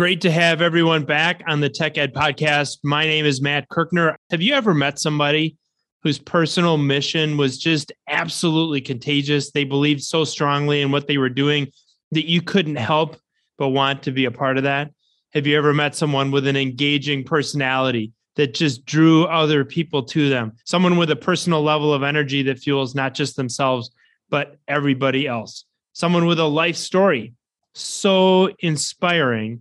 Great to have everyone back on the Tech Ed podcast. My name is Matt Kirchner. Have you ever met somebody whose personal mission was just absolutely contagious? They believed so strongly in what they were doing that you couldn't help but want to be a part of that? Have you ever met someone with an engaging personality that just drew other people to them? Someone with a personal level of energy that fuels not just themselves, but everybody else. Someone with a life story so inspiring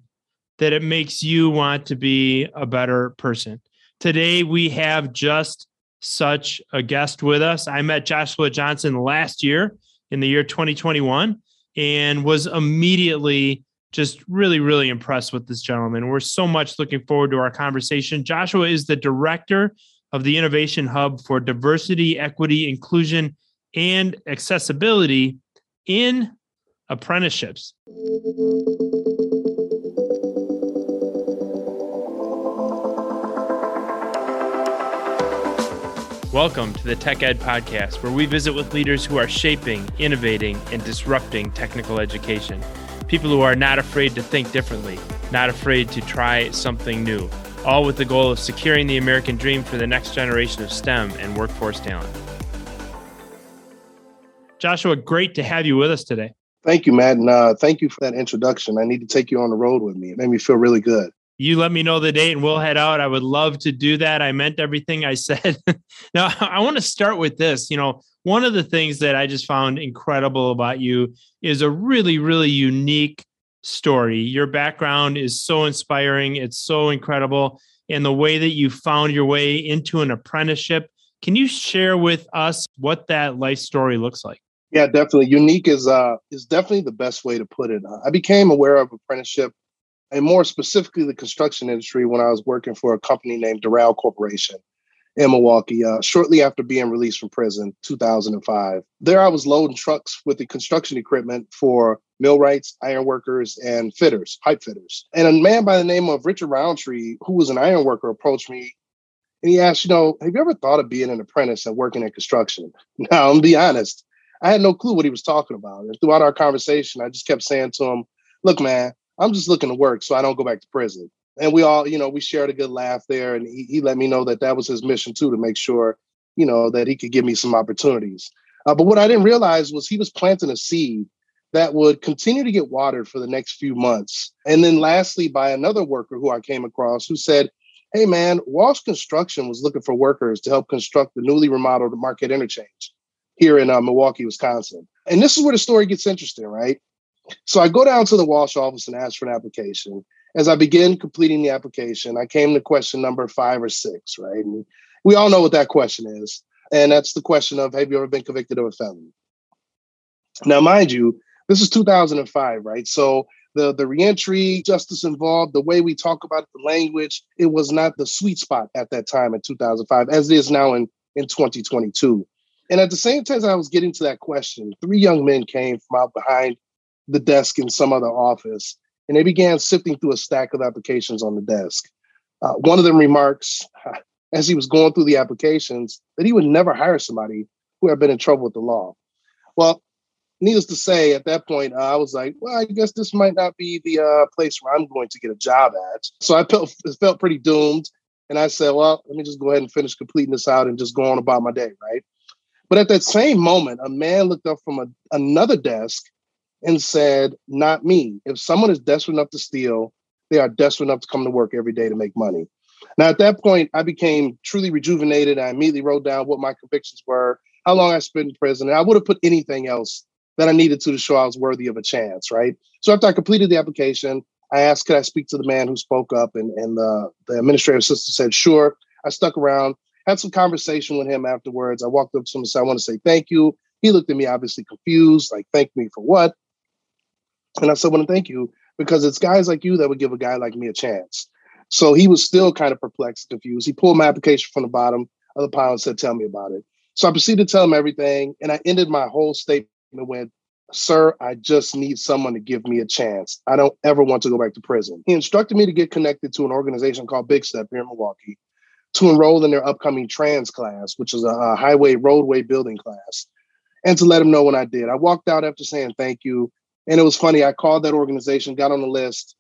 that it makes you want to be a better person. Today, we have just such a guest with us. I met Joshua Johnson last year in the year 2021 and was immediately just really, really impressed with this gentleman. We're so much looking forward to our conversation. Joshua is the director of the Innovation Hub for Diversity, Equity, Inclusion, and Accessibility in Apprenticeships. Welcome to the Tech Ed Podcast, where we visit with leaders who are shaping, innovating, and disrupting technical education. People who are not afraid to think differently, not afraid to try something new, all with the goal of securing the American dream for the next generation of STEM and workforce talent. Joshua, great to have you with us today. Thank you, Matt. And uh, thank you for that introduction. I need to take you on the road with me. It made me feel really good you let me know the date and we'll head out. I would love to do that. I meant everything I said. now, I want to start with this. You know, one of the things that I just found incredible about you is a really, really unique story. Your background is so inspiring, it's so incredible. And the way that you found your way into an apprenticeship. Can you share with us what that life story looks like? Yeah, definitely. Unique is uh is definitely the best way to put it. I became aware of apprenticeship and more specifically the construction industry when I was working for a company named Doral Corporation in Milwaukee uh, shortly after being released from prison 2005. There I was loading trucks with the construction equipment for millwrights, ironworkers, and fitters, pipe fitters. And a man by the name of Richard Roundtree, who was an ironworker, approached me and he asked, you know, have you ever thought of being an apprentice and working in construction? Now, I'm be honest, I had no clue what he was talking about. And throughout our conversation, I just kept saying to him, look, man, I'm just looking to work so I don't go back to prison. And we all, you know, we shared a good laugh there. And he, he let me know that that was his mission too, to make sure, you know, that he could give me some opportunities. Uh, but what I didn't realize was he was planting a seed that would continue to get watered for the next few months. And then lastly, by another worker who I came across who said, Hey man, Walsh Construction was looking for workers to help construct the newly remodeled Marquette Interchange here in uh, Milwaukee, Wisconsin. And this is where the story gets interesting, right? So I go down to the Walsh office and ask for an application. As I begin completing the application, I came to question number five or six, right? And we all know what that question is. And that's the question of have you ever been convicted of a felony? Now, mind you, this is 2005, right? So the the reentry justice involved, the way we talk about the language, it was not the sweet spot at that time in 2005, as it is now in in 2022. And at the same time as I was getting to that question, three young men came from out behind the desk in some other office, and they began sifting through a stack of applications on the desk. Uh, one of them remarks, as he was going through the applications, that he would never hire somebody who had been in trouble with the law. Well, needless to say, at that point, uh, I was like, well, I guess this might not be the uh, place where I'm going to get a job at. So I felt, felt pretty doomed. And I said, well, let me just go ahead and finish completing this out and just go on about my day, right? But at that same moment, a man looked up from a, another desk and said, Not me. If someone is desperate enough to steal, they are desperate enough to come to work every day to make money. Now, at that point, I became truly rejuvenated. I immediately wrote down what my convictions were, how long I spent in prison, and I would have put anything else that I needed to to show I was worthy of a chance, right? So after I completed the application, I asked, could I speak to the man who spoke up? And, and the, the administrative assistant said, sure. I stuck around, had some conversation with him afterwards. I walked up to him and said, I want to say thank you. He looked at me obviously confused, like, thank me for what? And I said, to thank you, because it's guys like you that would give a guy like me a chance. So he was still kind of perplexed, confused. He pulled my application from the bottom of the pile and said, tell me about it. So I proceeded to tell him everything. And I ended my whole statement with, Sir, I just need someone to give me a chance. I don't ever want to go back to prison. He instructed me to get connected to an organization called Big Step here in Milwaukee to enroll in their upcoming trans class, which is a, a highway roadway building class, and to let him know when I did. I walked out after saying thank you. And it was funny. I called that organization, got on the list,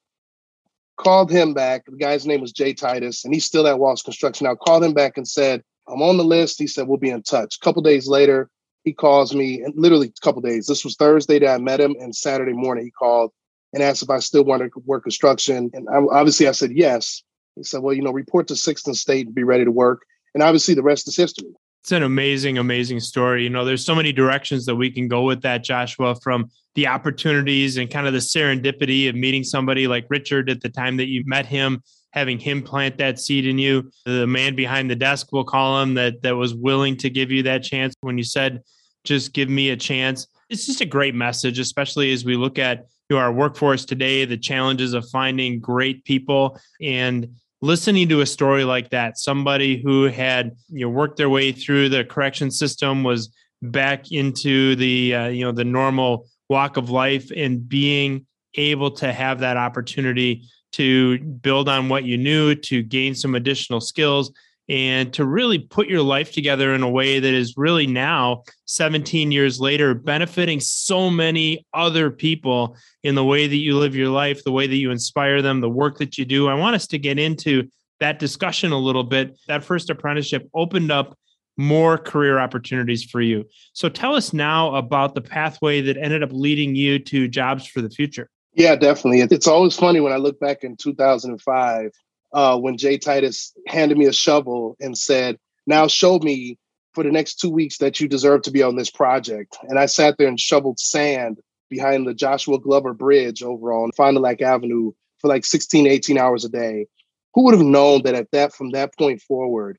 Called him back. The guy's name was Jay Titus, and he's still at Walsh Construction now. Called him back and said, I'm on the list. He said, We'll be in touch. A couple days later, he calls me, and literally a couple days. This was Thursday that I met him, and Saturday morning he called and asked if I still wanted to work construction. And I, obviously I said yes. He said, Well, you know, report to Sixth and State and be ready to work. And obviously the rest is history. It's an amazing, amazing story. You know, there's so many directions that we can go with that, Joshua, from the opportunities and kind of the serendipity of meeting somebody like Richard at the time that you met him, having him plant that seed in you. The man behind the desk, we'll call him, that that was willing to give you that chance when you said, just give me a chance. It's just a great message, especially as we look at you know, our workforce today, the challenges of finding great people and listening to a story like that, somebody who had you know worked their way through the correction system was back into the uh, you know the normal walk of life and being able to have that opportunity to build on what you knew to gain some additional skills and to really put your life together in a way that is really now 17 years later benefiting so many other people in the way that you live your life the way that you inspire them the work that you do. I want us to get into that discussion a little bit. That first apprenticeship opened up more career opportunities for you. So tell us now about the pathway that ended up leading you to jobs for the future. Yeah definitely. It's always funny when i look back in 2005 uh, when Jay Titus handed me a shovel and said, Now show me for the next two weeks that you deserve to be on this project. And I sat there and shoveled sand behind the Joshua Glover Bridge over on Fond du Lac Avenue for like 16, 18 hours a day. Who would have known that at that from that point forward,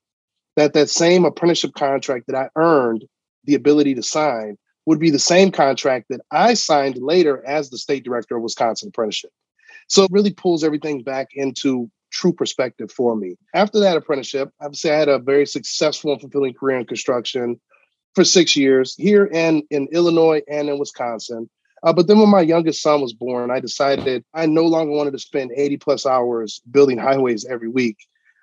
that that same apprenticeship contract that I earned the ability to sign would be the same contract that I signed later as the state director of Wisconsin Apprenticeship. So it really pulls everything back into true perspective for me. After that apprenticeship, obviously I had a very successful and fulfilling career in construction for six years here and in Illinois and in Wisconsin. Uh, but then when my youngest son was born, I decided I no longer wanted to spend 80 plus hours building highways every week.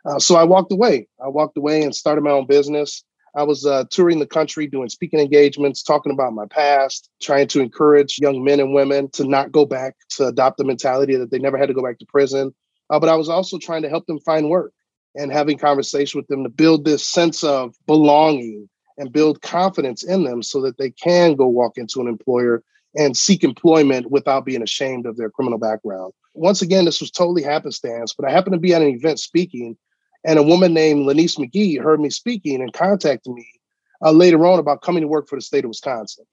Uh, so I walked away. I walked away and started my own business. I was uh, touring the country doing speaking engagements, talking about my past, trying to encourage young men and women to not go back, to adopt the mentality that they never had to go back to prison, uh, but I was also trying to help them find work and having conversation with them to build this sense of belonging and build confidence in them so that they can go walk into an employer and seek employment without being ashamed of their criminal background. Once again, this was totally happenstance, but I happened to be at an event speaking, and a woman named Lanice McGee heard me speaking and contacted me uh, later on about coming to work for the state of Wisconsin.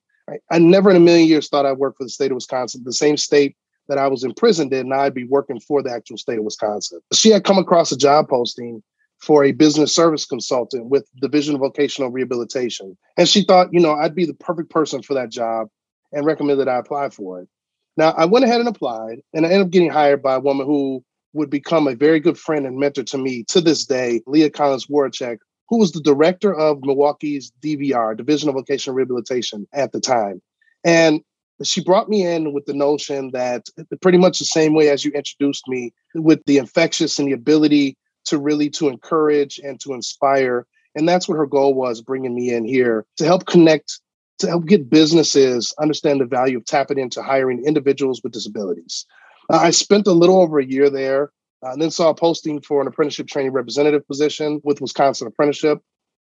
I never in a million years thought I'd work for the state of Wisconsin, the same state that I was imprisoned in, and I'd be working for the actual state of Wisconsin. She had come across a job posting for a business service consultant with Division of Vocational Rehabilitation. And she thought, you know, I'd be the perfect person for that job and recommended I apply for it. Now, I went ahead and applied, and I ended up getting hired by a woman who would become a very good friend and mentor to me to this day, Leah Collins Warchek, who was the director of Milwaukee's DVR, Division of Vocational Rehabilitation, at the time. And she brought me in with the notion that pretty much the same way as you introduced me with the infectious and the ability to really to encourage and to inspire. And that's what her goal was bringing me in here to help connect to help get businesses understand the value of tapping into hiring individuals with disabilities. Uh, i spent a little over a year there uh, and then saw a posting for an apprenticeship training representative position with wisconsin apprenticeship.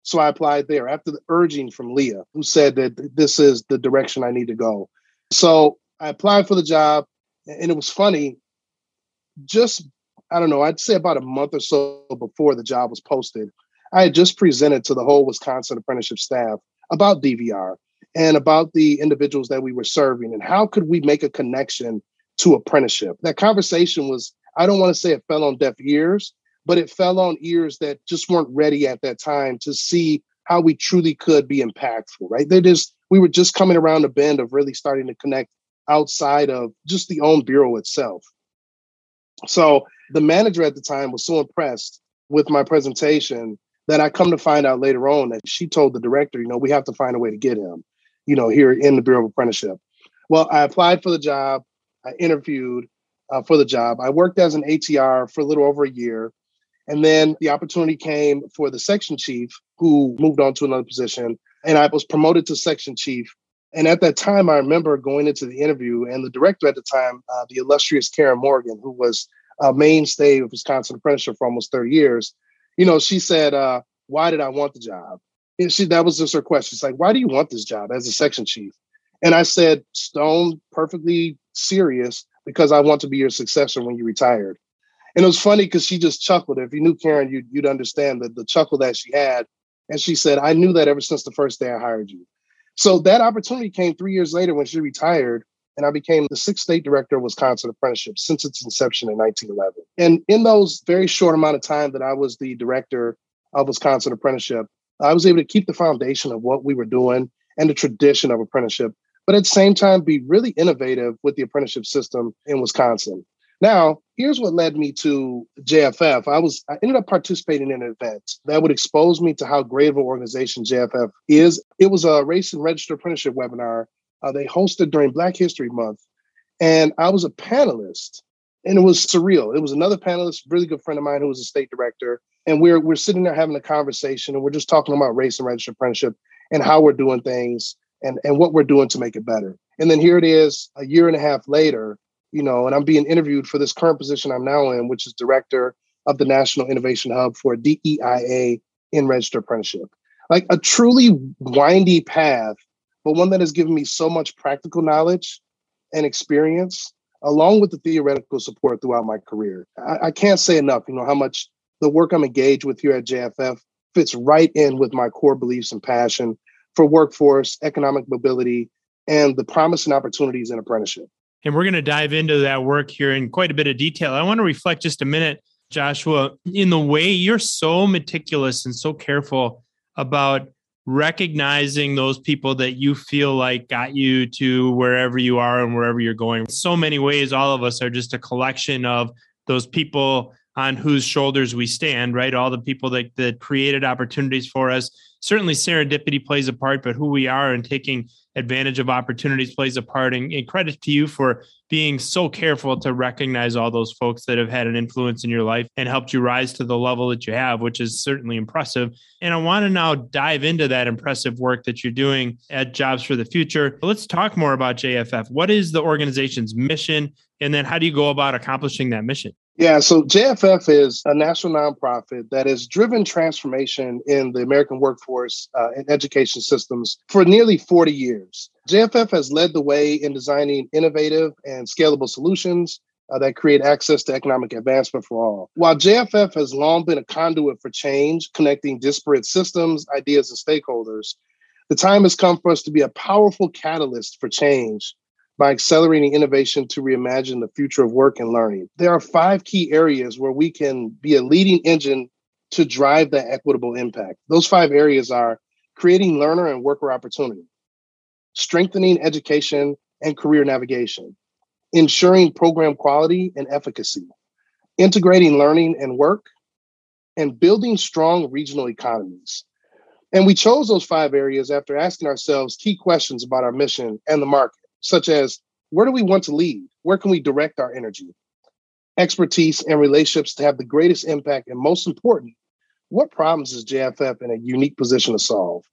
So i applied there after the urging from leah who said that this is the direction i need to go so I applied for the job, and it was funny. Just I don't know, I'd say about a month or so before the job was posted, I had just presented to the whole Wisconsin apprenticeship staff about DVR and about the individuals that we were serving and how could we make a connection to apprenticeship. That conversation was, I don't want to say it fell on deaf ears, but it fell on ears that just weren't ready at that time to see how we truly could be impactful, right? They just we were just coming around the bend of really starting to connect outside of just the own bureau itself. So the manager at the time was so impressed with my presentation that I come to find out later on that she told the director, you know, we have to find a way to get him, you know, here in the Bureau of Apprenticeship. Well, I applied for the job. I interviewed uh, for the job. I worked as an ATR for a little over a year. And then the opportunity came for the section chief who moved on to another position and I was promoted to section chief. And at that time, I remember going into the interview, and the director at the time, uh, the illustrious Karen Morgan, who was a mainstay of Wisconsin apprenticeship for almost 30 years, you know, she said, uh, why did I want the job? And she that was just her question. It's like, why do you want this job as a section chief? And I said, Stone, perfectly serious, because I want to be your successor when you retired. And it was funny because she just chuckled. If you knew Karen, you'd, you'd understand the, the chuckle that she had. And she said, I knew that ever since the first day I hired you. So that opportunity came three years later when she retired, and I became the sixth state director of Wisconsin Apprenticeship since its inception in 1911. And in those very short amount of time that I was the director of Wisconsin Apprenticeship, I was able to keep the foundation of what we were doing and the tradition of apprenticeship, but at the same time be really innovative with the apprenticeship system in Wisconsin. Now, here's what led me to JFF. I was I ended up participating in an event that would expose me to how great of an organization JFF is. It was a race and register apprenticeship webinar uh, they hosted during Black History Month, and I was a panelist, and it was surreal. It was another panelist, really good friend of mine who was a state director, and we're we're sitting there having a conversation, and we're just talking about race and register apprenticeship and how we're doing things and and what we're doing to make it better. And then here it is, a year and a half later you know, and I'm being interviewed for this current position I'm now in, which is director of the National Innovation Hub for DEIA in registered apprenticeship. Like a truly windy path, but one that has given me so much practical knowledge and experience, along with the theoretical support throughout my career. I, I can't say enough, you know, how much the work I'm engaged with here at JFF fits right in with my core beliefs and passion for workforce, economic mobility, and the promise and opportunities in apprenticeship. And we're going to dive into that work here in quite a bit of detail. I want to reflect just a minute, Joshua, in the way you're so meticulous and so careful about recognizing those people that you feel like got you to wherever you are and wherever you're going. So many ways, all of us are just a collection of those people on whose shoulders we stand, right? All the people that, that created opportunities for us. Certainly, serendipity plays a part, but who we are and taking advantage of opportunities plays a part. And, and, credit to you for being so careful to recognize all those folks that have had an influence in your life and helped you rise to the level that you have, which is certainly impressive. And I want to now dive into that impressive work that you're doing at Jobs for the Future. Let's talk more about JFF. What is the organization's mission? And then how do you go about accomplishing that mission? Yeah, so JFF is a national nonprofit that has driven transformation in the American workforce uh, and education systems for nearly 40 years. JFF has led the way in designing innovative and scalable solutions uh, that create access to economic advancement for all. While JFF has long been a conduit for change, connecting disparate systems, ideas, and stakeholders, the time has come for us to be a powerful catalyst for change by accelerating innovation to reimagine the future of work and learning. There are five key areas where we can be a leading engine to drive that equitable impact. Those five areas are creating learner and worker opportunity, strengthening education and career navigation, ensuring program quality and efficacy, integrating learning and work, and building strong regional economies. And we chose those five areas after asking ourselves key questions about our mission and the market such as where do we want to lead? Where can we direct our energy, expertise, and relationships to have the greatest impact? And most important, what problems is JFF in a unique position to solve?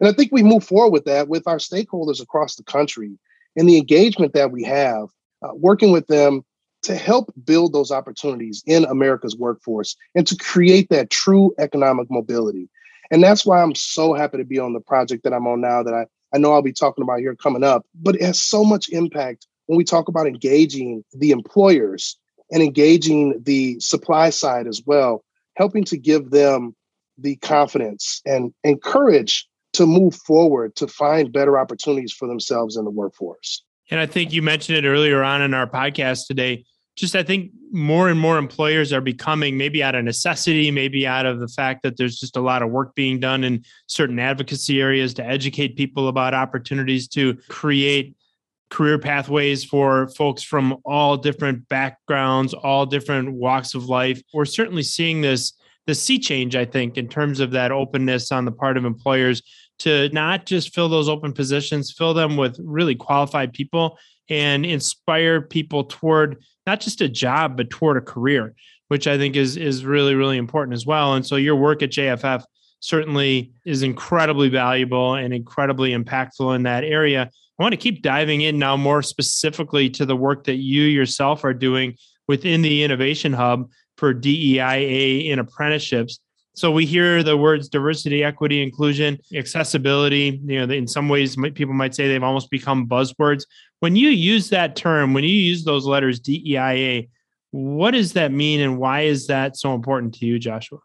And I think we move forward with that with our stakeholders across the country and the engagement that we have, uh, working with them to help build those opportunities in America's workforce and to create that true economic mobility. And that's why I'm so happy to be on the project that I'm on now that I I know I'll be talking about here coming up, but it has so much impact when we talk about engaging the employers and engaging the supply side as well, helping to give them the confidence and encourage to move forward to find better opportunities for themselves in the workforce. And I think you mentioned it earlier on in our podcast today just I think more and more employers are becoming maybe out of necessity, maybe out of the fact that there's just a lot of work being done in certain advocacy areas to educate people about opportunities to create career pathways for folks from all different backgrounds, all different walks of life. We're certainly seeing this the sea change, I think, in terms of that openness on the part of employers to not just fill those open positions, fill them with really qualified people and inspire people toward not just a job but toward a career which i think is is really really important as well and so your work at jff certainly is incredibly valuable and incredibly impactful in that area i want to keep diving in now more specifically to the work that you yourself are doing within the Innovation Hub for DEIA in apprenticeships. So we hear the words diversity, equity, inclusion, accessibility. You know, in some ways, people might say they've almost become buzzwords. When you use that term, when you use those letters DEIA, what does that mean, and why is that so important to you, Joshua?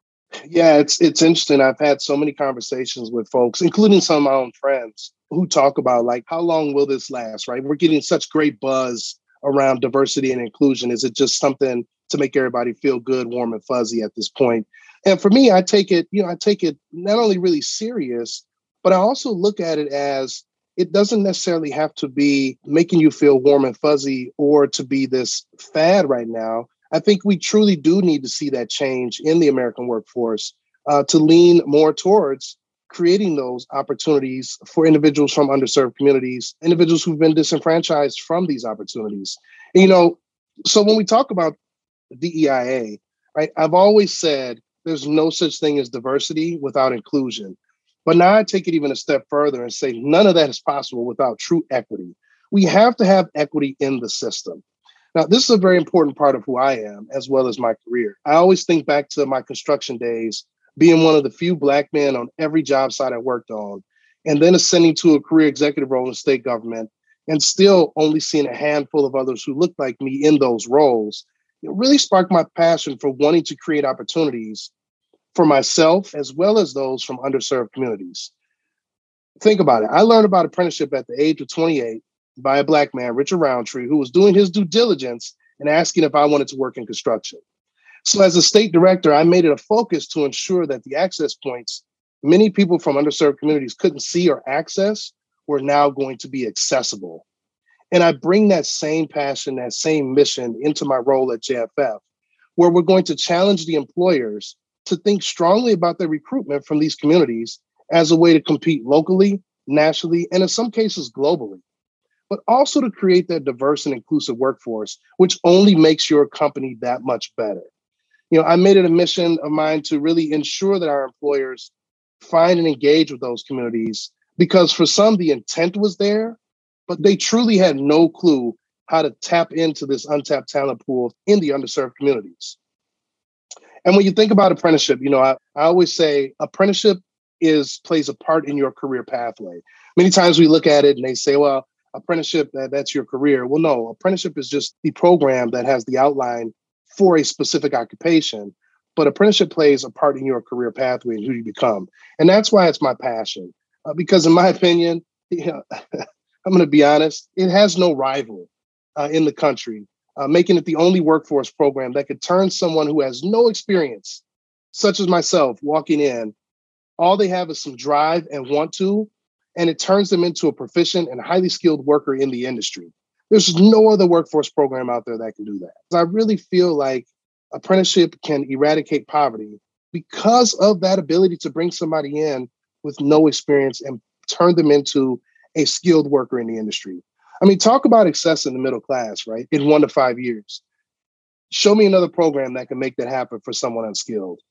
Yeah, it's it's interesting. I've had so many conversations with folks, including some of my own friends, who talk about like how long will this last? Right? We're getting such great buzz around diversity and inclusion. Is it just something to make everybody feel good, warm, and fuzzy at this point? And for me, I take it, you know, I take it not only really serious, but I also look at it as it doesn't necessarily have to be making you feel warm and fuzzy or to be this fad right now. I think we truly do need to see that change in the American workforce uh, to lean more towards creating those opportunities for individuals from underserved communities, individuals who've been disenfranchised from these opportunities. And, you know, so when we talk about DEIA, right, I've always said there's no such thing as diversity without inclusion. But now I take it even a step further and say none of that is possible without true equity. We have to have equity in the system. Now, this is a very important part of who I am, as well as my career. I always think back to my construction days, being one of the few Black men on every job site I worked on, and then ascending to a career executive role in state government, and still only seeing a handful of others who looked like me in those roles. It really sparked my passion for wanting to create opportunities for myself as well as those from underserved communities. Think about it. I learned about apprenticeship at the age of 28 by a black man, Richard Roundtree, who was doing his due diligence and asking if I wanted to work in construction. So, as a state director, I made it a focus to ensure that the access points many people from underserved communities couldn't see or access were now going to be accessible. And I bring that same passion, that same mission into my role at JFF, where we're going to challenge the employers to think strongly about their recruitment from these communities as a way to compete locally, nationally, and in some cases globally, but also to create that diverse and inclusive workforce, which only makes your company that much better. You know, I made it a mission of mine to really ensure that our employers find and engage with those communities because for some, the intent was there, but they truly had no clue how to tap into this untapped talent pool in the underserved communities. And when you think about apprenticeship, you know, I, I always say apprenticeship is plays a part in your career pathway. Many times we look at it and they say, well, apprenticeship that, that's your career. Well, no, apprenticeship is just the program that has the outline for a specific occupation. But apprenticeship plays a part in your career pathway and who you become. And that's why it's my passion. Uh, because in my opinion, you know, I'm going to be honest, it has no rival uh, in the country uh, making it the only workforce program that could turn someone who has no experience, such as myself, walking in. All they have is some drive and want to, and it turns them into a proficient and highly skilled worker in the industry. There's no other workforce program out there that can do that. I really feel like apprenticeship can eradicate poverty because of that ability to bring somebody in with no experience and turn them into a skilled worker in the industry. I mean, talk about access in the middle class, right? In one to five years. Show me another program that can make that happen for someone unskilled.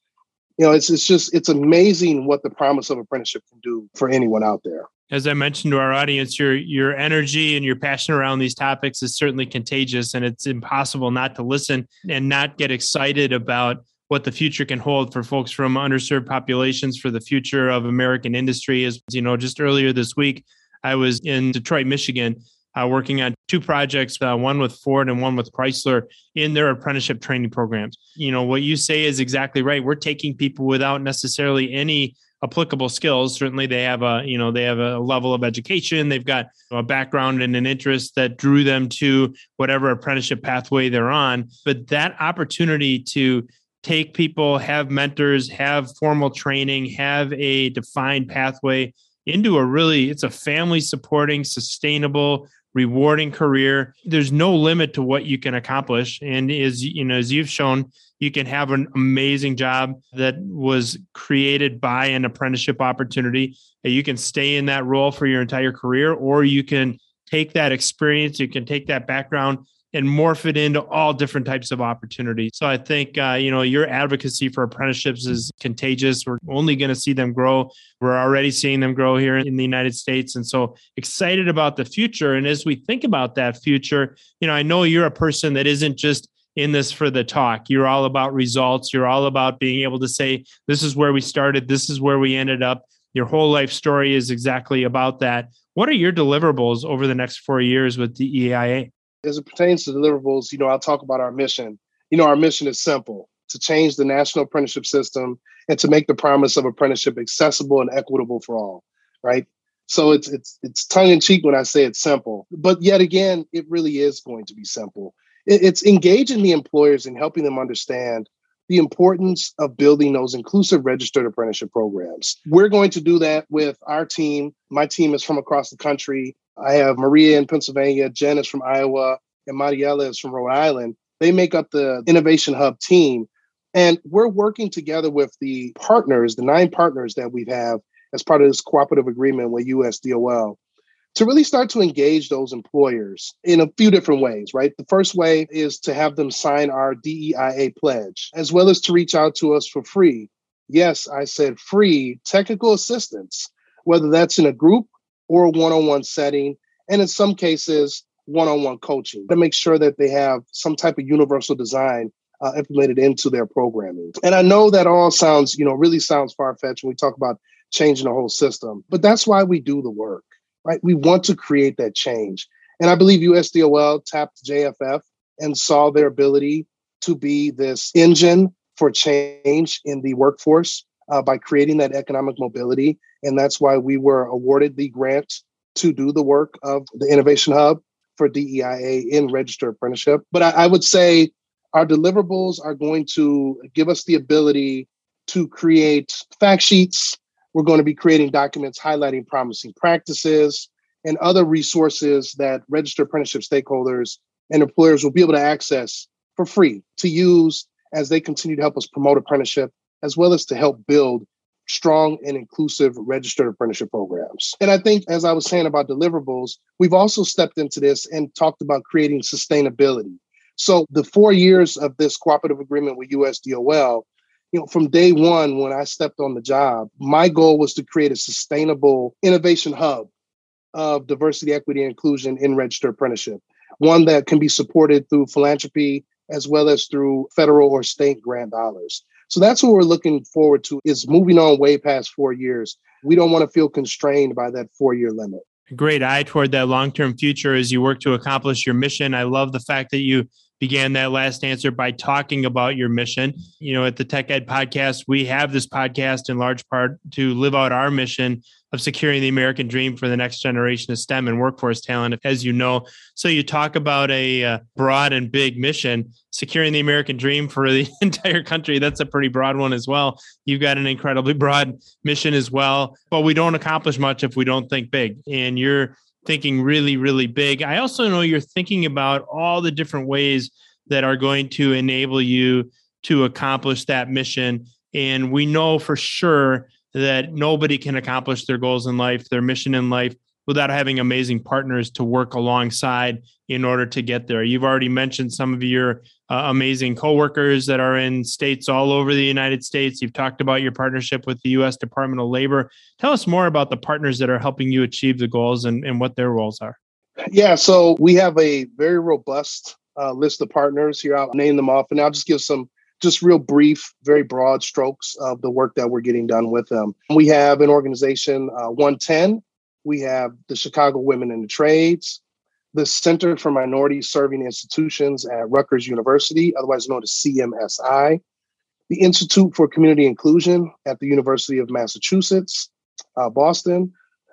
You know, it's it's just it's amazing what the promise of apprenticeship can do for anyone out there. As I mentioned to our audience, your your energy and your passion around these topics is certainly contagious, and it's impossible not to listen and not get excited about what the future can hold for folks from underserved populations for the future of American industry. As you know, just earlier this week, I was in Detroit, Michigan, uh, working on two projects, uh, one with Ford and one with Chrysler in their apprenticeship training programs. You know, what you say is exactly right. We're taking people without necessarily any applicable skills certainly they have a you know they have a level of education they've got a background and an interest that drew them to whatever apprenticeship pathway they're on but that opportunity to take people have mentors have formal training have a defined pathway into a really it's a family supporting sustainable rewarding career. There's no limit to what you can accomplish. And as you know, as you've shown, you can have an amazing job that was created by an apprenticeship opportunity. You can stay in that role for your entire career, or you can take that experience, you can take that background and morph it into all different types of opportunities. So I think uh, you know your advocacy for apprenticeships is contagious. We're only going to see them grow. We're already seeing them grow here in the United States, and so excited about the future. And as we think about that future, you know, I know you're a person that isn't just in this for the talk. You're all about results. You're all about being able to say, this is where we started, this is where we ended up. Your whole life story is exactly about that. What are your deliverables over the next four years with DEIA? As it pertains to deliverables, you know, I'll talk about our mission. You know, our mission is simple to change the national apprenticeship system and to make the promise of apprenticeship accessible and equitable for all, right? So it's it's it's tongue in cheek when I say it's simple, but yet again, it really is going to be simple. it's engaging the employers and helping them understand the importance of building those inclusive registered apprenticeship programs. We're going to do that with our team. My team is from across the country. I have Maria in Pennsylvania, Jen is from Iowa, and Mariela is from Rhode Island. They make up the Innovation Hub team. And we're working together with the partners, the nine partners that we have as part of this cooperative agreement with USDOL to really start to engage those employers in a few different ways, right? The first way is to have them sign our DEIA pledge, as well as to reach out to us for free. Yes, I said free technical assistance, whether that's in a group or a one on one setting, and in some cases, one on one coaching to make sure that they have some type of universal design uh, implemented into their programming. And I know that all sounds, you know, really sounds far fetched when we talk about changing the whole system, but that's why we do the work, right? We want to create that change. And I believe USDOL tapped JFF and saw their ability to be this engine for change in the workforce uh, by creating that economic mobility. And that's why we were awarded the grant to do the work of the Innovation Hub for DEIA in registered apprenticeship. But I, I would say our deliverables are going to give us the ability to create fact sheets. We're going to be creating documents highlighting promising practices and other resources that registered apprenticeship stakeholders and employers will be able to access for free to use as they continue to help us promote apprenticeship, as well as to help build strong and inclusive registered apprenticeship programs. And I think, as I was saying about deliverables, we've also stepped into this and talked about creating sustainability. So the four years of this cooperative agreement with USDOL, you know, from day one when I stepped on the job, my goal was to create a sustainable innovation hub of diversity, equity, and inclusion in registered apprenticeship, one that can be supported through philanthropy as well as through federal or state grant dollars. So that's what we're looking forward to is moving on way past four years. We don't want to feel constrained by that four year limit. Great eye toward that long term future as you work to accomplish your mission. I love the fact that you began that last answer by talking about your mission. You know, at the Tech Ed podcast, we have this podcast in large part to live out our mission of securing the American dream for the next generation of STEM and workforce talent, as you know. So you talk about a uh, broad and big mission, securing the American dream for the entire country. That's a pretty broad one as well. You've got an incredibly broad mission as well, but we don't accomplish much if we don't think big. And you're thinking really, really big. I also know you're thinking about all the different ways that are going to enable you to accomplish that mission. And we know for sure that nobody can accomplish their goals in life, their mission in life, without having amazing partners to work alongside in order to get there. You've already mentioned some of your uh, amazing coworkers that are in states all over the United States. You've talked about your partnership with the U.S. Department of Labor. Tell us more about the partners that are helping you achieve the goals and, and what their roles are. Yeah, so we have a very robust uh, list of partners here. I'll name them off and I'll just give some just real brief, very broad strokes of the work that we're getting done with them. We have an organization, uh, 110. We have the Chicago Women in the Trades, the Center for Minority Serving Institutions at Rutgers University, otherwise known as CMSI, the Institute for Community Inclusion at the University of Massachusetts, uh, Boston,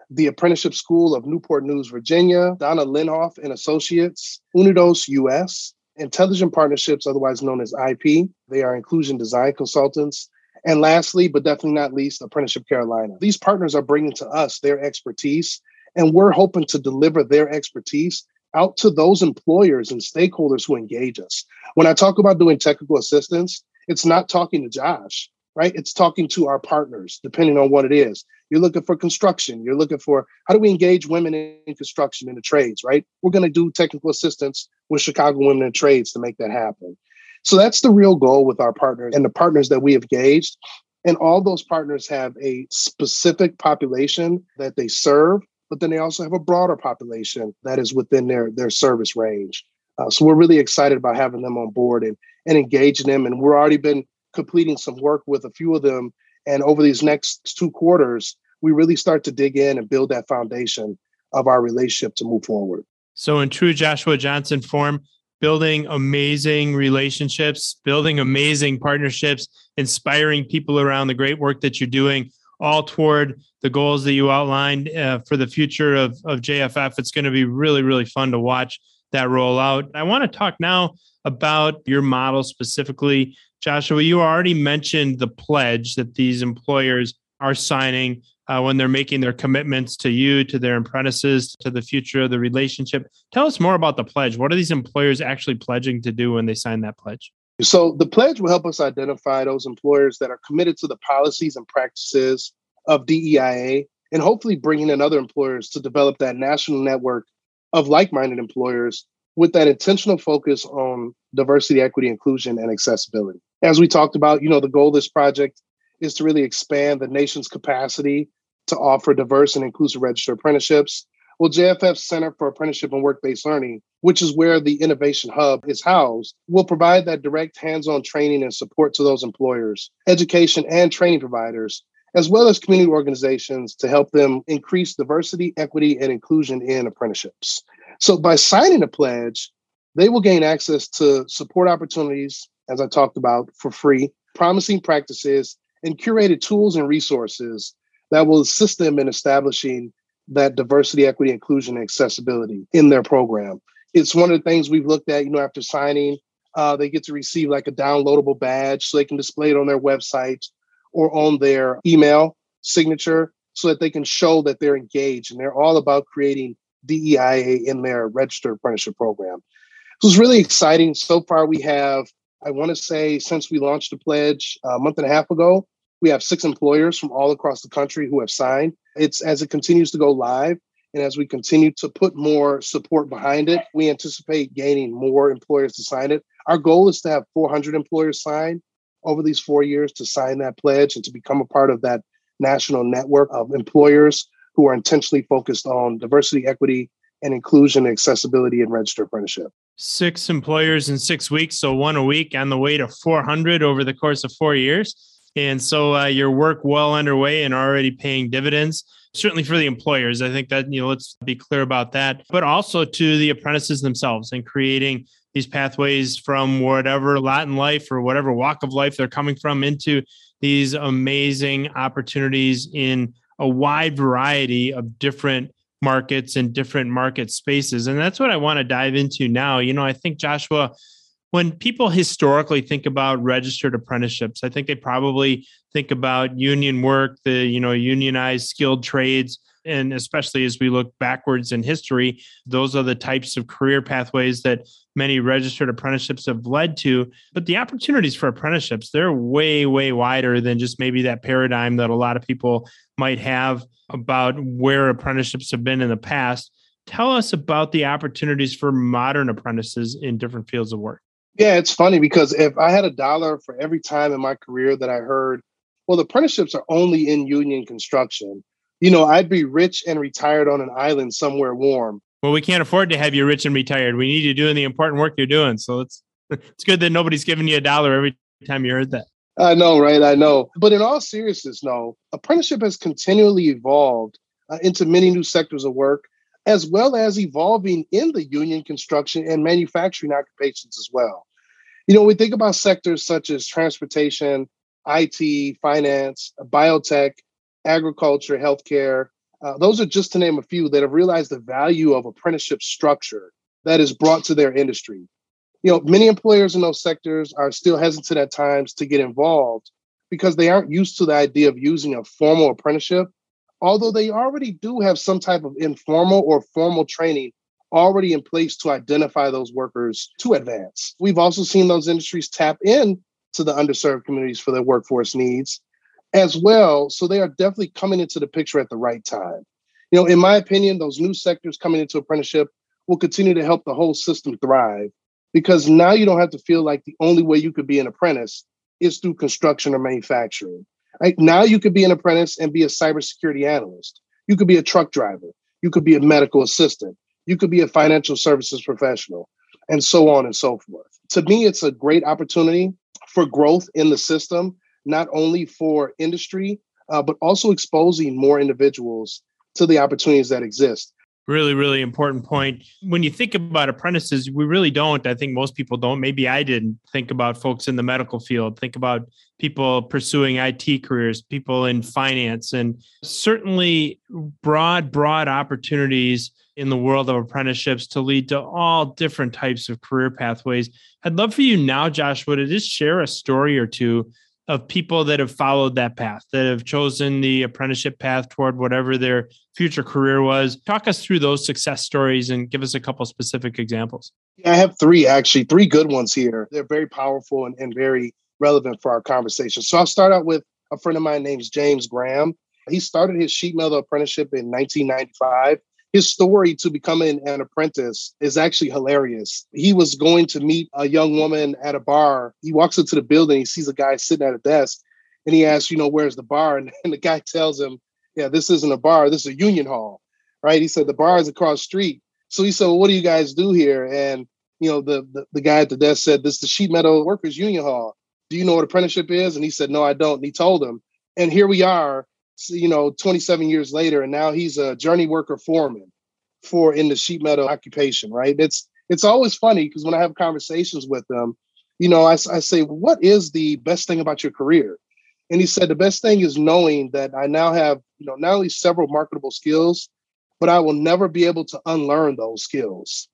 the Apprenticeship School of Newport News, Virginia, Donna Linhoff and Associates, Unidos US, Intelligent Partnerships, otherwise known as IP. They are inclusion design consultants. And lastly, but definitely not least, Apprenticeship Carolina. These partners are bringing to us their expertise, and we're hoping to deliver their expertise out to those employers and stakeholders who engage us. When I talk about doing technical assistance, it's not talking to Josh, right? It's talking to our partners, depending on what it is. You're looking for construction. You're looking for how do we engage women in construction in the trades, right? We're going to do technical assistance with Chicago Women in Trades to make that happen. So that's the real goal with our partners and the partners that we have engaged. And all those partners have a specific population that they serve, but then they also have a broader population that is within their, their service range. Uh, so we're really excited about having them on board and, and engaging them. And we're already been completing some work with a few of them. And over these next two quarters, we really start to dig in and build that foundation of our relationship to move forward. So, in true Joshua Johnson form, building amazing relationships, building amazing partnerships, inspiring people around the great work that you're doing, all toward the goals that you outlined uh, for the future of, of JFF. It's going to be really, really fun to watch that roll out. I want to talk now about your model specifically. Joshua, you already mentioned the pledge that these employers are signing uh, when they're making their commitments to you, to their apprentices, to the future of the relationship. Tell us more about the pledge. What are these employers actually pledging to do when they sign that pledge? So, the pledge will help us identify those employers that are committed to the policies and practices of DEIA and hopefully bringing in other employers to develop that national network of like minded employers with that intentional focus on diversity, equity, inclusion, and accessibility. As we talked about, you know, the goal of this project is to really expand the nation's capacity to offer diverse and inclusive registered apprenticeships. Well, JFF's Center for Apprenticeship and Work-Based Learning, which is where the Innovation Hub is housed, will provide that direct hands-on training and support to those employers, education and training providers, as well as community organizations to help them increase diversity, equity, and inclusion in apprenticeships. So by signing a pledge, they will gain access to support opportunities, as I talked about, for free, promising practices, and curated tools and resources that will assist them in establishing that diversity, equity, inclusion, and accessibility in their program. It's one of the things we've looked at, you know, after signing, uh, they get to receive like a downloadable badge so they can display it on their website or on their email signature so that they can show that they're engaged and they're all about creating DEIA in their registered apprenticeship program. So it's really exciting. So far, we have, I want to say, since we launched the pledge a month and a half ago, we have six employers from all across the country who have signed. It's as it continues to go live and as we continue to put more support behind it, we anticipate gaining more employers to sign it. Our goal is to have 400 employers sign over these four years to sign that pledge and to become a part of that national network of employers who are intentionally focused on diversity, equity, and inclusion, accessibility, and registered apprenticeship. Six employers in six weeks, so one a week on the way to 400 over the course of four years. And so uh, your work well underway and already paying dividends. Certainly for the employers, I think that you know let's be clear about that, but also to the apprentices themselves and creating these pathways from whatever lot in life or whatever walk of life they're coming from into these amazing opportunities in a wide variety of different markets and different market spaces. And that's what I want to dive into now. You know, I think Joshua, when people historically think about registered apprenticeships, I think they probably think about union work, the, you know, unionized skilled trades and especially as we look backwards in history, those are the types of career pathways that many registered apprenticeships have led to. But the opportunities for apprenticeships, they're way, way wider than just maybe that paradigm that a lot of people might have about where apprenticeships have been in the past. Tell us about the opportunities for modern apprentices in different fields of work. Yeah, it's funny because if I had a dollar for every time in my career that I heard, well, the apprenticeships are only in union construction, you know, I'd be rich and retired on an island somewhere warm. Well, we can't afford to have you rich and retired. We need you doing the important work you're doing. So it's it's good that nobody's giving you a dollar every time you heard that. I know, right? I know. But in all seriousness, no, apprenticeship has continually evolved uh, into many new sectors of work, as well as evolving in the union construction and manufacturing occupations as well. You know, we think about sectors such as transportation, IT, finance, biotech, agriculture, healthcare. Uh, those are just to name a few that have realized the value of apprenticeship structure that is brought to their industry. You know, many employers in those sectors are still hesitant at times to get involved because they aren't used to the idea of using a formal apprenticeship, although they already do have some type of informal or formal training already in place to identify those workers to advance. We've also seen those industries tap in to the underserved communities for their workforce needs as well. So they are definitely coming into the picture at the right time. You know, in my opinion, those new sectors coming into apprenticeship will continue to help the whole system thrive because now you don't have to feel like the only way you could be an apprentice is through construction or manufacturing. Right? Now you could be an apprentice and be a cybersecurity analyst. You could be a truck driver. You could be a medical assistant. You could be a financial services professional. and so on and so forth. To me, it's a great opportunity for growth in the system, not only for industry, uh, but also exposing more individuals to the opportunities that exist really really important point. When you think about apprentices we really don't. I think most people don't. Maybe i didn't think about folks in the medical field. Think about people pursuing IT careers people in finance and certainly broad broad opportunities in the world of apprenticeships to lead to all different types of career pathways. I'd love for you now joshua to just share a story or two of people that have followed that path, that have chosen the apprenticeship path toward whatever their future career was. Talk us through those success stories and give us a couple specific examples. Yeah, I have three actually, three good ones here. They're very powerful and, and very relevant for our conversation. So I'll start out with a friend of mine named James Graham. He started his sheet metal apprenticeship in 1995 his story to becoming an apprentice is actually hilarious. He was going to meet a young woman at a bar. He walks into the building, he sees a guy sitting at a desk, and he asks, you know, where's the bar? And, and the guy tells him, yeah, this isn't a bar, this is a union hall, right? He said, the bar is across street. So he said, well, what do you guys do here? And, you know, the, the, the guy at the desk said, this is the sheet metal workers union hall. Do you know what apprenticeship is? And he said, no, I don't. And he told him. And here we are you know, 27 years later, and now he's a journey worker foreman for in the sheet metal occupation, right? It's it's always funny because when I have conversations with them, you know, I, I say, what is the best thing about your career? And he said, the best thing is knowing that I now have, you know, not only several marketable skills, but I will never be able to unlearn those skills.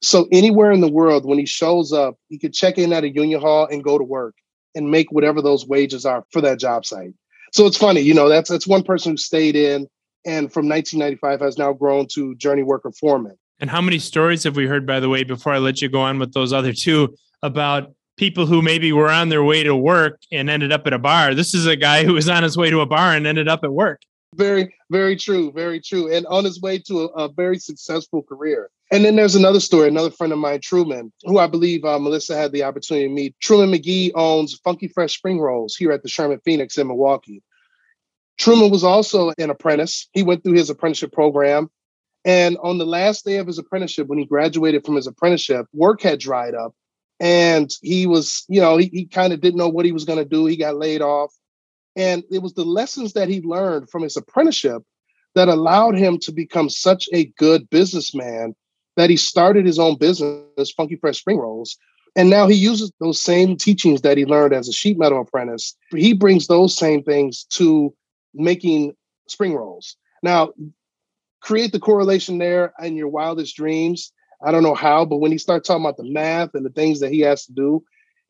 So anywhere in the world, when he shows up, he could check in at a union hall and go to work and make whatever those wages are for that job site. So it's funny, you know, that's that's one person who stayed in and from 1995 has now grown to journey worker foreman. And how many stories have we heard, by the way, before I let you go on with those other two about people who maybe were on their way to work and ended up at a bar? This is a guy who was on his way to a bar and ended up at work. Very, very true. Very true. And on his way to a, a very successful career. And then there's another story, another friend of mine, Truman, who I believe uh, Melissa had the opportunity to meet. Truman McGee owns Funky Fresh Spring Rolls here at the Sherman Phoenix in Milwaukee. Truman was also an apprentice. He went through his apprenticeship program. And on the last day of his apprenticeship, when he graduated from his apprenticeship, work had dried up. And he was, you know, he, he kind of didn't know what he was going to do. He got laid off. And it was the lessons that he learned from his apprenticeship that allowed him to become such a good businessman that he started his own business, Funky Fresh Spring Rolls. And now he uses those same teachings that he learned as a sheet metal apprentice. He brings those same things to making spring rolls. Now, create the correlation there in your wildest dreams. I don't know how, but when he started talking about the math and the things that he has to do,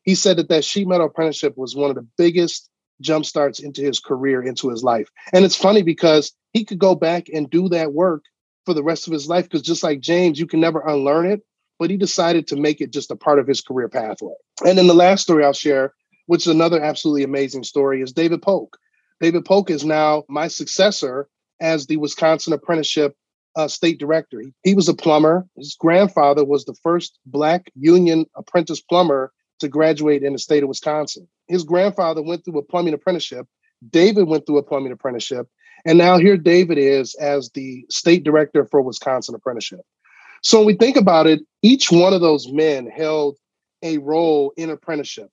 he said that that sheet metal apprenticeship was one of the biggest jump starts into his career, into his life. And it's funny because he could go back and do that work for the rest of his life because just like James, you can never unlearn it. But he decided to make it just a part of his career pathway. And then the last story I'll share, which is another absolutely amazing story, is David Polk. David Polk is now my successor as the Wisconsin Apprenticeship uh, State Director. He was a plumber. His grandfather was the first Black union apprentice plumber to graduate in the state of Wisconsin. His grandfather went through a plumbing apprenticeship. David went through a plumbing apprenticeship. And now here David is as the state director for Wisconsin Apprenticeship. So when we think about it, each one of those men held a role in apprenticeship.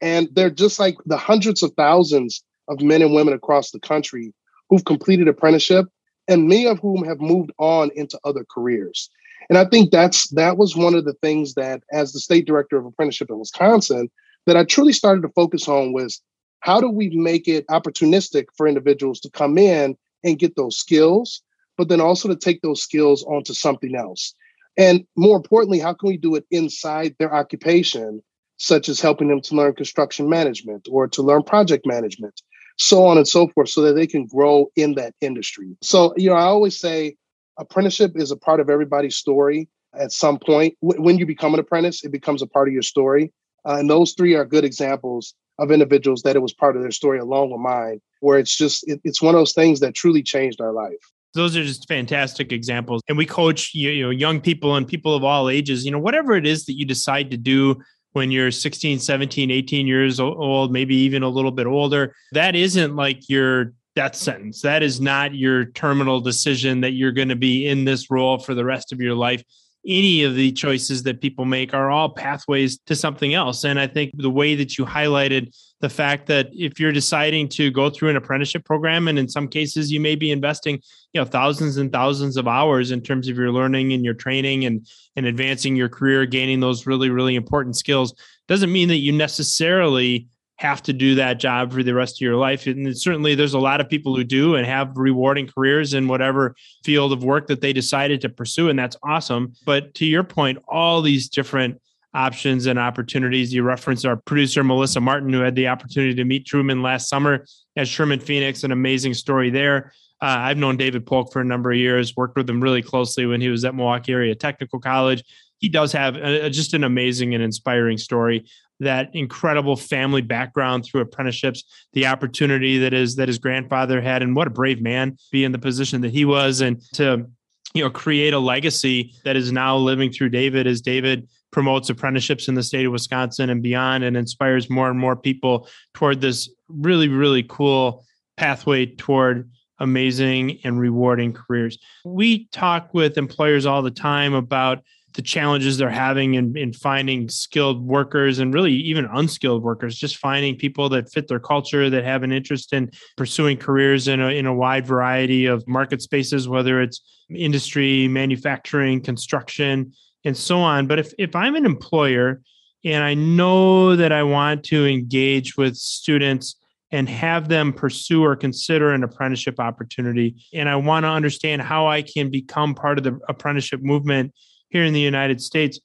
And they're just like the hundreds of thousands of men and women across the country who've completed apprenticeship and many of whom have moved on into other careers. And I think that's that was one of the things that as the state director of apprenticeship in Wisconsin that I truly started to focus on was how do we make it opportunistic for individuals to come in and get those skills, but then also to take those skills onto something else. And more importantly, how can we do it inside their occupation, such as helping them to learn construction management or to learn project management so on and so forth, so that they can grow in that industry. So, you know, I always say apprenticeship is a part of everybody's story at some point. W- when you become an apprentice, it becomes a part of your story. Uh, and those three are good examples of individuals that it was part of their story along with mine, where it's just, it, it's one of those things that truly changed our life those are just fantastic examples and we coach you know young people and people of all ages you know whatever it is that you decide to do when you're 16, 17, 18 years old, maybe even a little bit older. That isn't like your death sentence. That is not your terminal decision that you're going to be in this role for the rest of your life. any of the choices that people make are all pathways to something else. And I think the way that you highlighted the fact that if you're deciding to go through an apprenticeship program, and in some cases you may be investing, you know, thousands and thousands of hours in terms of your learning and your training and and advancing your career, gaining those really, really important skills, doesn't mean that you necessarily have to do that job for the rest of your life. And certainly there's a lot of people who do and have rewarding careers in whatever field of work that they decided to pursue. And that's awesome. But to your point, all these different options and opportunities. You referenced our producer, Melissa Martin, who had the opportunity to meet Truman last summer at Sherman Phoenix, an amazing story there. Uh, I've known David Polk for a number of years, worked with him really closely when he was at Milwaukee Area Technical College. He does have a, just an amazing and inspiring story that incredible family background through apprenticeships, the opportunity that is that his grandfather had, and what a brave man be in the position that he was, and to you know create a legacy that is now living through David as David promotes apprenticeships in the state of Wisconsin and beyond, and inspires more and more people toward this really really cool pathway toward amazing and rewarding careers. We talk with employers all the time about the challenges they're having in, in finding skilled workers and really even unskilled workers, just finding people that fit their culture, that have an interest in pursuing careers in a, in a wide variety of market spaces, whether it's industry, manufacturing, construction, and so on. But if, if I'm an employer and I know that I want to engage with students and have them pursue or consider an apprenticeship opportunity, and I want to understand how I can become part of the apprenticeship movement here in the United States.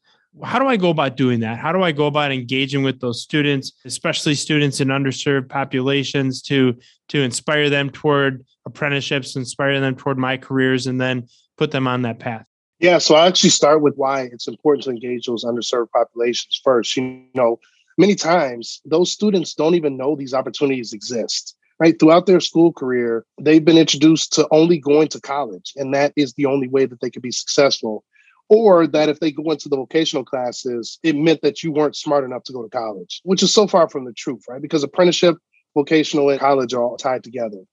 How do I go about doing that? How do I go about engaging with those students, especially students in underserved populations, to to inspire them toward apprenticeships, inspire them toward my careers, and then put them on that path? Yeah, so I actually start with why it's important to engage those underserved populations first. You know, many times those students don't even know these opportunities exist right throughout their school career they've been introduced to only going to college and that is the only way that they could be successful or that if they go into the vocational classes, it meant that you weren't smart enough to go to college, which is so far from the truth, right? Because apprenticeship, vocational, and college are all tied together.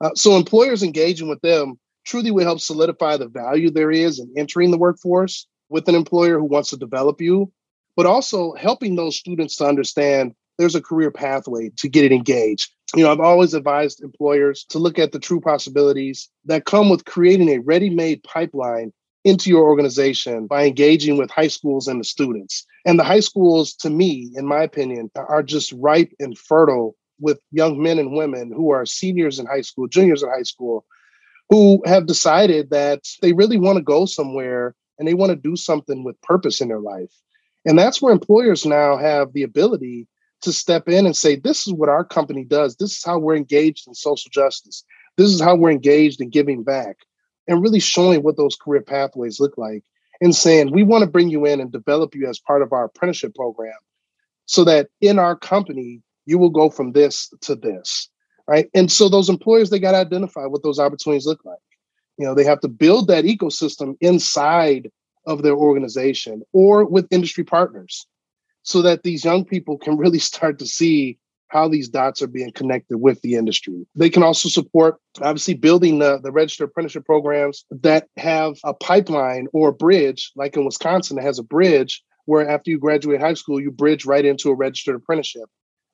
Uh, so employers engaging with them truly will help solidify the value there is in entering the workforce with an employer who wants to develop you, but also helping those students to understand there's a career pathway to get it engaged. You know, I've always advised employers to look at the true possibilities that come with creating a ready made pipeline into your organization by engaging with high schools and the students. And the high schools, to me, in my opinion, are just ripe and fertile with young men and women who are seniors in high school, juniors in high school, who have decided that they really want to go somewhere and they want to do something with purpose in their life. And that's where employers now have the ability to step in and say, this is what our company does. This is how we're engaged in social justice. This is how we're engaged in giving back and really showing what those career pathways look like and saying, we want to bring you in and develop you as part of our apprenticeship program so that in our company, you will go from this to this. Right. And so those employers, they got to identify what those opportunities look like. You know, they have to build that ecosystem inside of their organization or with industry partners so that these young people can really start to see how these dots are being connected with the industry. They can also support, obviously, building the, the registered apprenticeship programs that have a pipeline or a bridge, like in Wisconsin, that has a bridge where after you graduate high school, you bridge right into a registered apprenticeship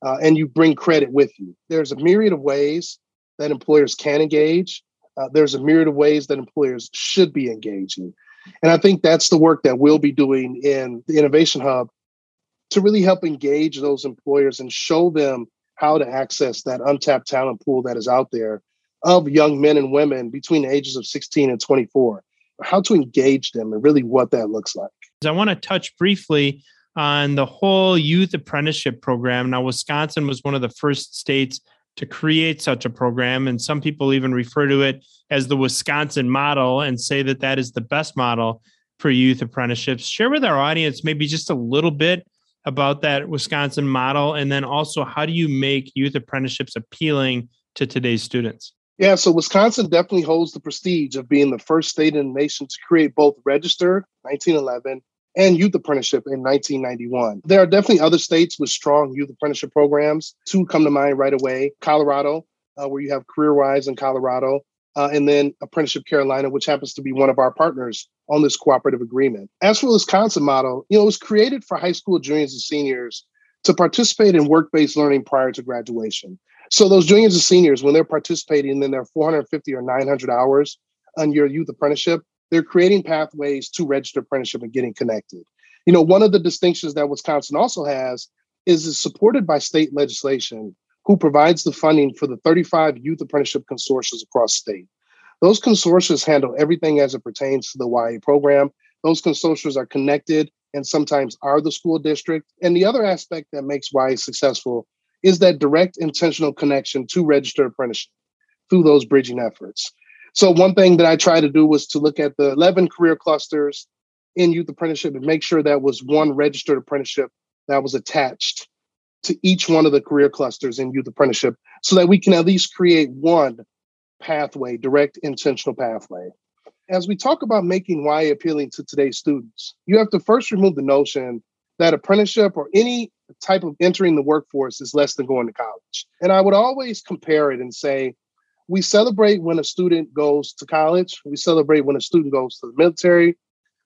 uh, and you bring credit with you. There's a myriad of ways that employers can engage. Uh, there's a myriad of ways that employers should be engaging. And I think that's the work that we'll be doing in the Innovation Hub to really help engage those employers and show them how to access that untapped talent pool that is out there of young men and women between the ages of 16 and 24, how to engage them and really what that looks like. I want to touch briefly on the whole youth apprenticeship program. Now, Wisconsin was one of the first states to create such a program, and some people even refer to it as the Wisconsin model and say that that is the best model for youth apprenticeships. Share with our audience maybe just a little bit about that Wisconsin model? And then also, how do you make youth apprenticeships appealing to today's students? Yeah, so Wisconsin definitely holds the prestige of being the first state in the nation to create both registered 1911 and youth apprenticeship in 1991. There are definitely other states with strong youth apprenticeship programs. Two come to mind right away Colorado, uh, where you have CareerWise in Colorado, uh, and then Apprenticeship Carolina, which happens to be one of our partners on this cooperative agreement. As for the Wisconsin model, you know, it was created for high school juniors and seniors to participate in work-based learning prior to graduation. So those juniors and seniors, when they're participating in their 450 or 900 hours on your youth apprenticeship, they're creating pathways to register apprenticeship and getting connected. You know, one of the distinctions that Wisconsin also has is it's supported by state legislation who provides the funding for the 35 youth apprenticeship consortia across state. Those consortia handle everything as it pertains to the YA program. Those consortia are connected and sometimes are the school district. And the other aspect that makes YA successful is that direct intentional connection to registered apprenticeship through those bridging efforts. So one thing that I tried to do was to look at the 11 career clusters in youth apprenticeship and make sure that was one registered apprenticeship that was attached to each one of the career clusters in youth apprenticeship so that we can at least create one pathway, direct intentional pathway. As we talk about making YA appealing to today's students, you have to first remove the notion that apprenticeship or any type of entering the workforce is less than going to college. And I would always compare it and say, we celebrate when a student goes to college, we celebrate when a student goes to the military,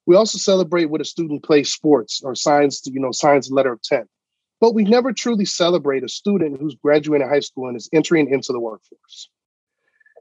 we also celebrate when a student plays sports or signs, you know, signs a letter of intent. But we never truly celebrate a student who's graduating high school and is entering into the workforce.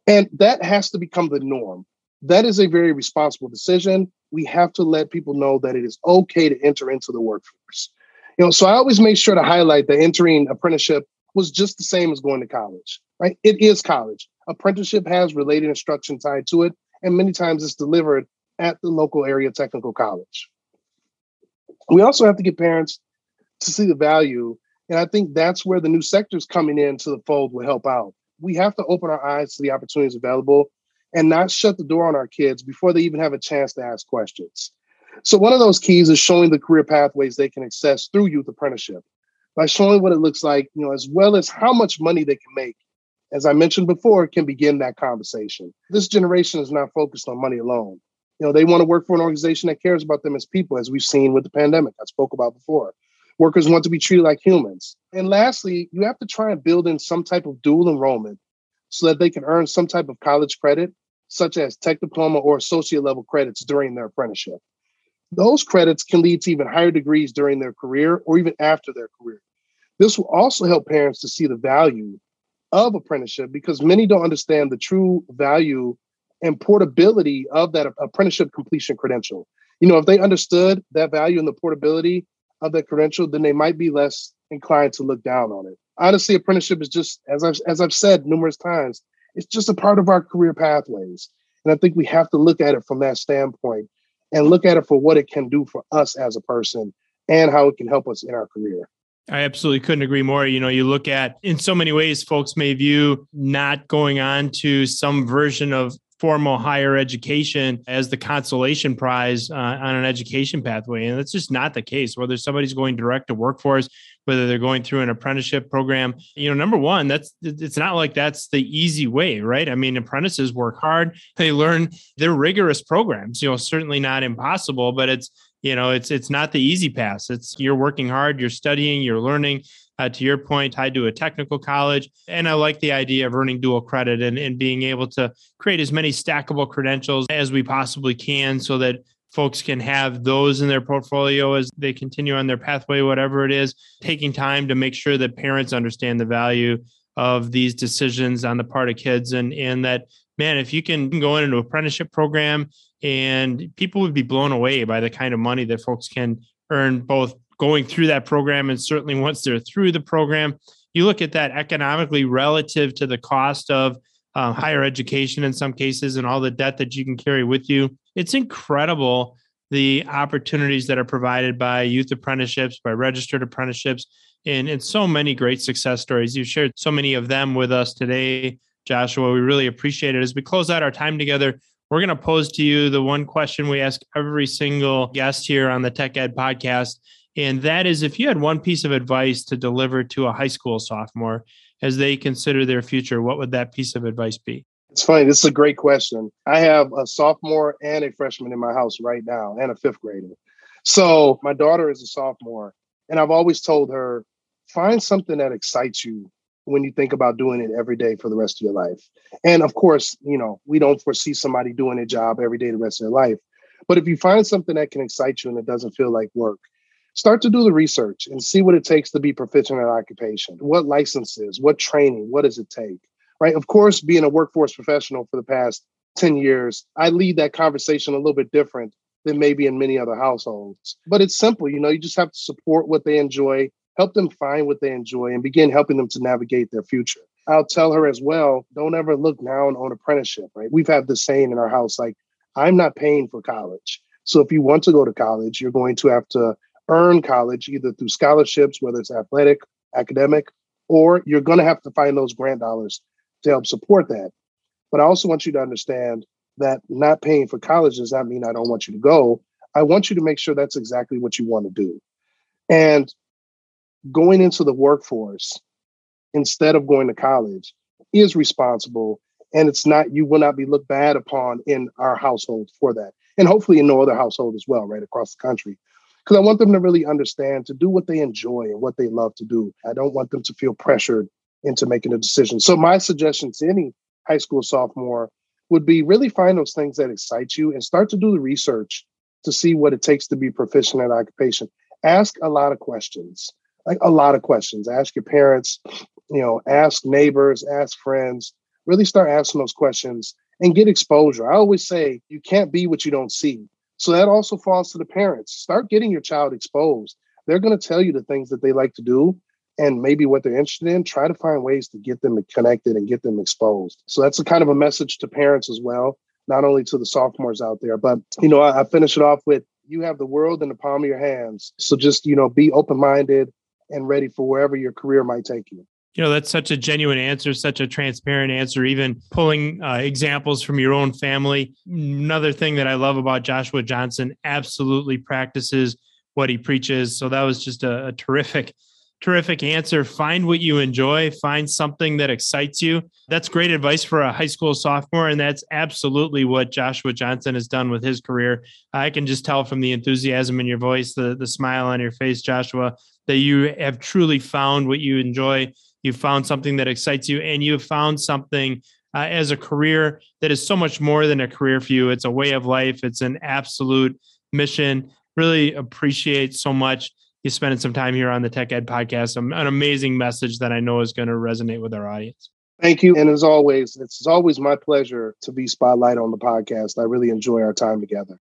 And that has to become the norm. That is a very responsible decision. We have to let people know that it is okay to enter into the workforce. You know, so I always make sure to highlight that entering apprenticeship was just the same as going to college, right? It is college. Apprenticeship has related instruction tied to it, and many times it's delivered at the local area technical college. We also have to get parents to see the value. And I think that's where the new sectors coming into the fold will help out. We have to open our eyes to the opportunities available and not shut the door on our kids before they even have a chance to ask questions. So, one of those keys is showing the career pathways they can access through youth apprenticeship by showing what it looks like, you know, as well as how much money they can make. As I mentioned before, can begin that conversation. This generation is not focused on money alone. You know, they want to work for an organization that cares about them as people, as we've seen with the pandemic, I spoke about before. Workers want to be treated like humans. And lastly, you have to try and build in some type of dual enrollment so that they can earn some type of college credit, such as tech diploma or associate level credits during their apprenticeship. Those credits can lead to even higher degrees during their career or even after their career. This will also help parents to see the value of apprenticeship because many don't understand the true value and portability of that apprenticeship completion credential. You know, if they understood that value and the portability of that credential, then they might be less inclined to look down on it. Honestly, apprenticeship is just, as I've, as I've said numerous times, it's just a part of our career pathways. And I think we have to look at it from that standpoint and look at it for what it can do for us as a person and how it can help us in our career. I absolutely couldn't agree more. You know, you look at in so many ways, folks may view not going on to some version of formal higher education as the consolation prize uh, on an education pathway. And that's just not the case. Whether somebody's going direct to workforce, whether they're going through an apprenticeship program, you know, number one, that's it's not like that's the easy way, right? I mean, apprentices work hard, they learn, they're rigorous programs, you know, certainly not impossible, but it's you know it's it's not the easy pass it's you're working hard you're studying you're learning uh, to your point, tied to a technical college. And I like the idea of earning dual credit and, and being able to create as many stackable credentials as we possibly can so that folks can have those in their portfolio as they continue on their pathway, whatever it is, taking time to make sure that parents understand the value of these decisions on the part of kids and, and that man, if you can go into an apprenticeship program and people would be blown away by the kind of money that folks can earn both going through that program and certainly once they're through the program you look at that economically relative to the cost of uh, higher education in some cases and all the debt that you can carry with you. It's incredible the opportunities that are provided by youth apprenticeships by registered apprenticeships and, and so many great success stories. You've shared so many of them with us today joshua. We really appreciate it. As we close out our time together we're going to pose to you the one question we ask every single guest here on the tech ed podcast and that is if you had one piece of advice to deliver to a high school sophomore as they consider their future, what would that piece of advice be? It's funny. This is a great question. I have a sophomore and a freshman in my house right now, and a fifth grader. So my daughter is a sophomore, and I've always told her find something that excites you when you think about doing it every day for the rest of your life. And of course, you know, we don't foresee somebody doing a job every day the rest of their life. But if you find something that can excite you and it doesn't feel like work, start to do the research and see what it takes to be proficient at occupation. What licenses, what training, what does it take? Right? Of course, being a workforce professional for the past 10 years, I lead that conversation a little bit different than maybe in many other households. But it's simple, you know, you just have to support what they enjoy, help them find what they enjoy, and begin helping them to navigate their future. I'll tell her as well, don't ever look down on apprenticeship, right? We've had the saying in our house, like, I'm not paying for college. So if you want to go to college, you're going to have to earn college either through scholarships, whether it's athletic, academic, or you're going to have to find those grant dollars to help support that. But I also want you to understand that not paying for college does not mean I don't want you to go. I want you to make sure that's exactly what you want to do. And going into the workforce instead of going to college is responsible. And it's not, you will not be looked bad upon in our household for that. And hopefully in no other household as well, right across the country because I want them to really understand to do what they enjoy and what they love to do. I don't want them to feel pressured into making a decision. So my suggestion to any high school sophomore would be really find those things that excite you and start to do the research to see what it takes to be proficient at occupation. Ask a lot of questions, like a lot of questions. Ask your parents, you know, ask neighbors, ask friends. Really start asking those questions and get exposure. I always say you can't be what you don't see. So that also falls to the parents. Start getting your child exposed. They're going to tell you the things that they like to do and maybe what they're interested in. Try to find ways to get them connected and get them exposed. So that's a kind of a message to parents as well, not only to the sophomores out there, but you know, I, I finish it off with you have the world in the palm of your hands. So just, you know, be open-minded and ready for wherever your career might take you you know that's such a genuine answer such a transparent answer even pulling uh, examples from your own family. Another thing that i love about joshua johnson absolutely practices what he preaches. So that was just a, a terrific terrific answer. Find what you enjoy. Find something that excites you. That's great advice for a high school sophomore and that's absolutely what joshua johnson has done with his career. I can just tell from the enthusiasm in your voice the, the smile on your face joshua that you have truly found what you enjoy You've found something that excites you, and you've found something uh, as a career that is so much more than a career for you. It's a way of life, it's an absolute mission. Really appreciate so much you spending some time here on the Tech Ed podcast. An amazing message that I know is going to resonate with our audience. Thank you. And as always, it's always my pleasure to be spotlight on the podcast. I really enjoy our time together.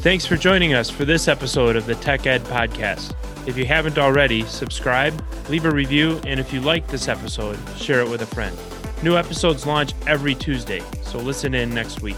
Thanks for joining us for this episode of the Tech Ed Podcast. If you haven't already, subscribe, leave a review, and if you like this episode, share it with a friend. New episodes launch every Tuesday, so listen in next week.